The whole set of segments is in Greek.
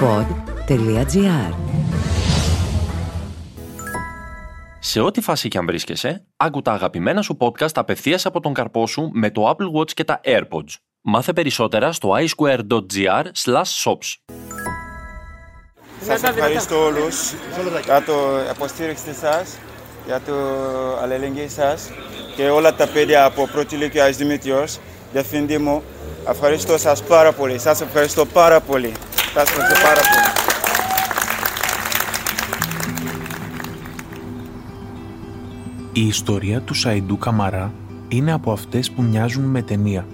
pod.gr Σε ό,τι φάση και αν βρίσκεσαι, άκου τα αγαπημένα σου podcast απευθείας από τον καρπό σου με το Apple Watch και τα AirPods. Μάθε περισσότερα στο iSquare.gr shops. Σας ευχαριστώ όλους για το υποστήριξη σας, για το αλληλεγγύη σας και όλα τα παιδιά από πρώτη ηλικία Ais Δημήτριος, διευθυντή μου. Ευχαριστώ σας πάρα πολύ. Σας ευχαριστώ πάρα πολύ. Σας ευχαριστώ πάρα πολύ. Η ιστορία του Σαϊντού Καμαρά είναι από αυτές που μοιάζουν με ταινία.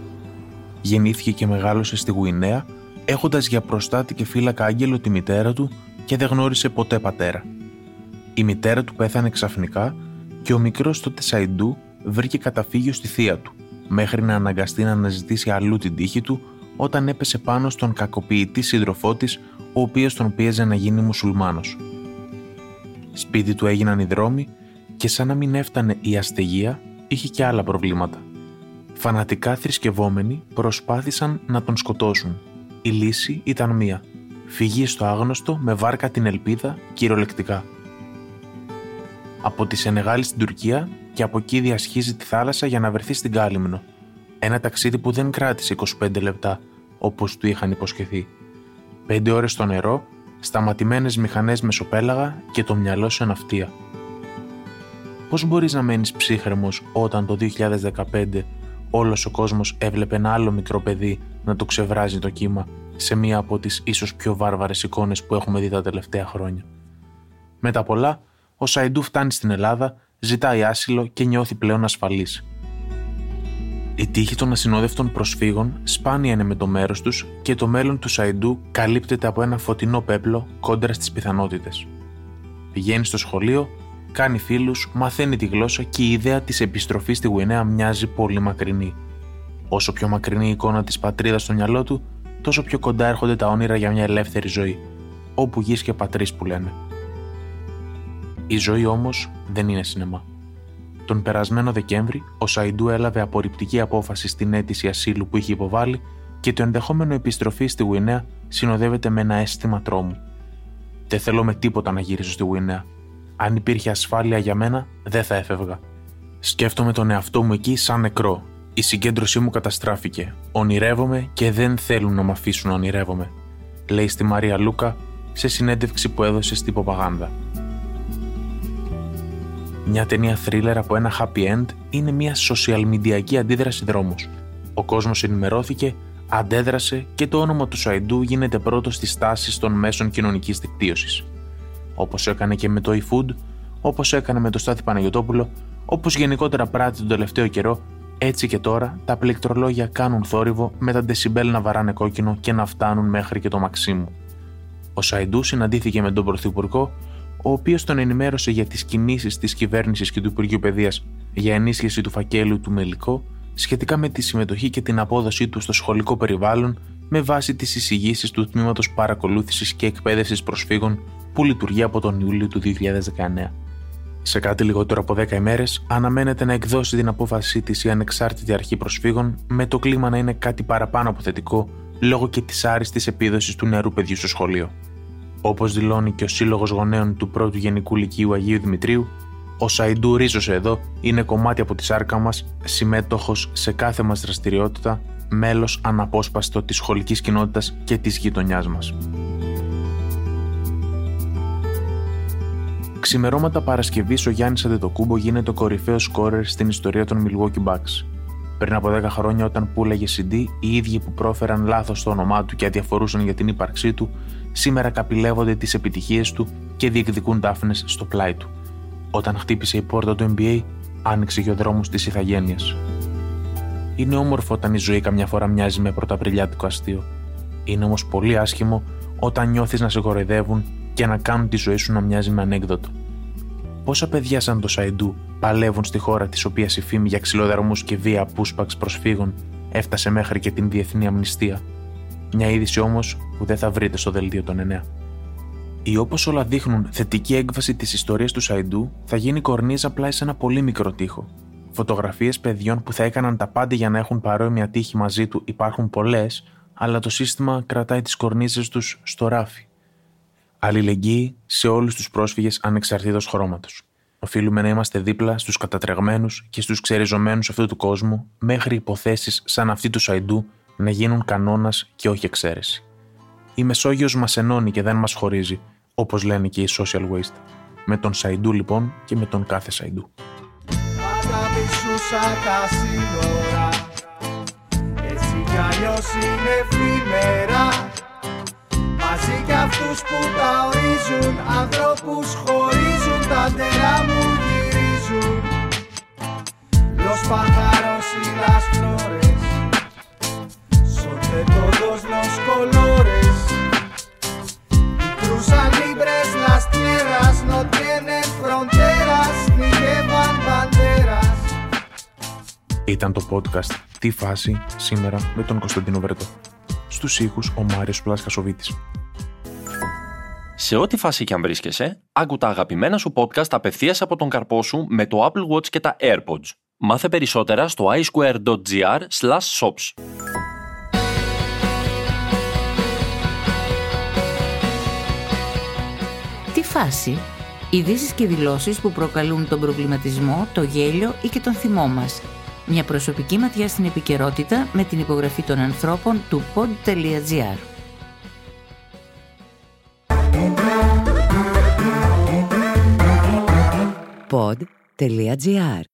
Γεννήθηκε και μεγάλωσε στη Γουινέα, έχοντας για προστάτη και φύλακα άγγελο τη μητέρα του και δεν γνώρισε ποτέ πατέρα. Η μητέρα του πέθανε ξαφνικά και ο μικρός τότε Σαϊντού βρήκε καταφύγιο στη θεία του, μέχρι να αναγκαστεί να αναζητήσει αλλού την τύχη του όταν έπεσε πάνω στον κακοποιητή σύντροφό της, ο οποίος τον πίεζε να γίνει μουσουλμάνος. Σπίτι του έγιναν οι δρόμοι και σαν να μην έφτανε η αστεγία, είχε και άλλα προβλήματα. Φανατικά θρησκευόμενοι προσπάθησαν να τον σκοτώσουν. Η λύση ήταν μία. Φυγή στο άγνωστο με βάρκα την ελπίδα κυριολεκτικά. Από τη Σενεγάλη στην Τουρκία και από εκεί διασχίζει τη θάλασσα για να βρεθεί στην Κάλυμνο. Ένα ταξίδι που δεν κράτησε 25 λεπτά, όπως του είχαν υποσχεθεί. Πέντε ώρες στο νερό, σταματημένες μηχανές μεσοπέλαγα και το μυαλό σε ναυτία. Πώς μπορείς να μένεις ψύχρεμος όταν το 2015 όλος ο κόσμος έβλεπε ένα άλλο μικρό παιδί να το ξεβράζει το κύμα σε μία από τις ίσως πιο βάρβαρες εικόνες που έχουμε δει τα τελευταία χρόνια. Μετά πολλά, ο Σαϊντού φτάνει στην Ελλάδα, ζητάει άσυλο και νιώθει πλέον ασφαλής. Η τύχη των ασυνόδευτων προσφύγων σπάνια είναι με το μέρος τους και το μέλλον του Σαϊντού καλύπτεται από ένα φωτεινό πέπλο κόντρα στις πιθανότητες. Πηγαίνει στο σχολείο, κάνει φίλους, μαθαίνει τη γλώσσα και η ιδέα της επιστροφής στη Γουινέα μοιάζει πολύ μακρινή. Όσο πιο μακρινή η εικόνα της πατρίδας στο μυαλό του, τόσο πιο κοντά έρχονται τα όνειρα για μια ελεύθερη ζωή. Όπου γης και πατρίς που λένε. Η ζωή όμως δεν είναι σινεμά. Τον περασμένο Δεκέμβρη, ο Σαϊντού έλαβε απορριπτική απόφαση στην αίτηση ασύλου που είχε υποβάλει και το ενδεχόμενο επιστροφή στη Γουινέα συνοδεύεται με ένα αίσθημα τρόμου. Δεν θέλω με τίποτα να γυρίσω στη Γουινέα. Αν υπήρχε ασφάλεια για μένα, δεν θα έφευγα. Σκέφτομαι τον εαυτό μου εκεί σαν νεκρό. Η συγκέντρωσή μου καταστράφηκε. Ονειρεύομαι και δεν θέλουν να με αφήσουν να ονειρεύομαι. Λέει στη Μαρία Λούκα σε συνέντευξη που έδωσε στην Ποπαγάνδα. Μια ταινία thriller από ένα happy end είναι μια social media αντίδραση δρόμους. Ο κόσμος ενημερώθηκε, αντέδρασε και το όνομα του Σαϊντού γίνεται πρώτος στις τάσεις των μέσων κοινωνικής δικτύωσης. Όπως έκανε και με το eFood, όπως έκανε με το Στάθη Παναγιωτόπουλο, όπως γενικότερα πράττει τον τελευταίο καιρό, έτσι και τώρα τα πληκτρολόγια κάνουν θόρυβο με τα ντεσιμπέλ να βαράνε κόκκινο και να φτάνουν μέχρι και το Μαξίμου. Ο Σαϊντού συναντήθηκε με τον Πρωθυπουργό, ο οποίος τον ενημέρωσε για τις κινήσεις της κυβέρνησης και του Υπουργείου Παιδείας για ενίσχυση του φακέλου του Μελικό σχετικά με τη συμμετοχή και την απόδοσή του στο σχολικό περιβάλλον με βάση τις εισηγήσεις του Τμήματος Παρακολούθησης και Εκπαίδευσης Προσφύγων που λειτουργεί από τον Ιούλιο του 2019. Σε κάτι λιγότερο από 10 ημέρες, αναμένεται να εκδώσει την απόφασή της η Ανεξάρτητη Αρχή Προσφύγων με το κλίμα να είναι κάτι παραπάνω από θετικό λόγω και της άριστης επίδοσης του νεαρού παιδιού στο σχολείο. Όπως δηλώνει και ο Σύλλογος Γονέων του Πρώτου Γενικού Λυκείου Αγίου Δημητρίου, ο Σαϊντού ρίζωσε εδώ είναι κομμάτι από τη σάρκα μας, συμμέτοχος σε κάθε μας δραστηριότητα, μέλος αναπόσπαστο της σχολικής κοινότητας και της γειτονιάς μας. Ξημερώματα Παρασκευής ο Γιάννης Αντετοκούμπο γίνεται ο κορυφαίος σκόρερ στην ιστορία των Milwaukee Bucks. Πριν από 10 χρόνια, όταν πουλάγε CD, οι ίδιοι που πρόφεραν λάθος το όνομά του και αδιαφορούσαν για την ύπαρξή του, σήμερα καπηλεύονται τις επιτυχίες του και διεκδικούν τάφνες στο πλάι του. Όταν χτύπησε η πόρτα του NBA, άνοιξε και ο δρόμος της ηθαγένεια. Είναι όμορφο όταν η ζωή καμιά φορά μοιάζει με πρωταπριλιάτικο αστείο. Είναι όμως πολύ άσχημο όταν νιώθεις να σε κοροϊδεύουν και να κάνουν τη ζωή σου να μοιάζει με ανέκδοτο. Πόσα παιδιά σαν το Σαϊντού παλεύουν στη χώρα της οποίας η φήμη για ξυλοδαρμούς και βία απούσπαξ προσφύγων έφτασε μέχρι και την διεθνή αμνηστία. Μια είδηση όμως που δεν θα βρείτε στο δελτίο των 9. Η όπως όλα δείχνουν θετική έκβαση της ιστορίας του Σαϊντού θα γίνει κορνίζα πλάι σε ένα πολύ μικρό τείχο. Φωτογραφίες παιδιών που θα έκαναν τα πάντα για να έχουν παρόμοια τύχη μαζί του υπάρχουν πολλές, αλλά το σύστημα κρατάει τις κορνίζες τους στο ράφι Αλληλεγγύη σε όλους τους πρόσφυγες ανεξαρτήτως χρώματος. Οφείλουμε να είμαστε δίπλα στους κατατρεγμένους και στους ξεριζωμένους αυτού του κόσμου, μέχρι υποθέσεις σαν αυτή του Σαϊντού να γίνουν κανόνας και όχι εξαίρεση. Η Μεσόγειος μας ενώνει και δεν μας χωρίζει, όπως λένε και οι social waste. Με τον Σαϊντού λοιπόν και με τον κάθε Σαϊντού. τα σύνορα Έτσι κι αλλιώς είναι pájaros y las flores Son de todos los colores Y cruzan libres las tierras No tienen fronteras Ni llevan banderas Ήταν το podcast «Τι φάση» σήμερα με τον Κωνσταντίνο Βερτό. Στους ήχους ο Μάριος Πλάσκασοβίτης. Σε ό,τι φάση και αν βρίσκεσαι, άκου τα αγαπημένα σου podcast απευθείας από τον καρπό σου με το Apple Watch και τα AirPods. Μάθε περισσότερα στο iSquare.gr shops. Τι φάση, ειδήσεις και δηλώσεις που προκαλούν τον προβληματισμό, το γέλιο ή και τον θυμό μας. Μια προσωπική ματιά στην επικαιρότητα με την υπογραφή των ανθρώπων του pod.gr. pod.gr.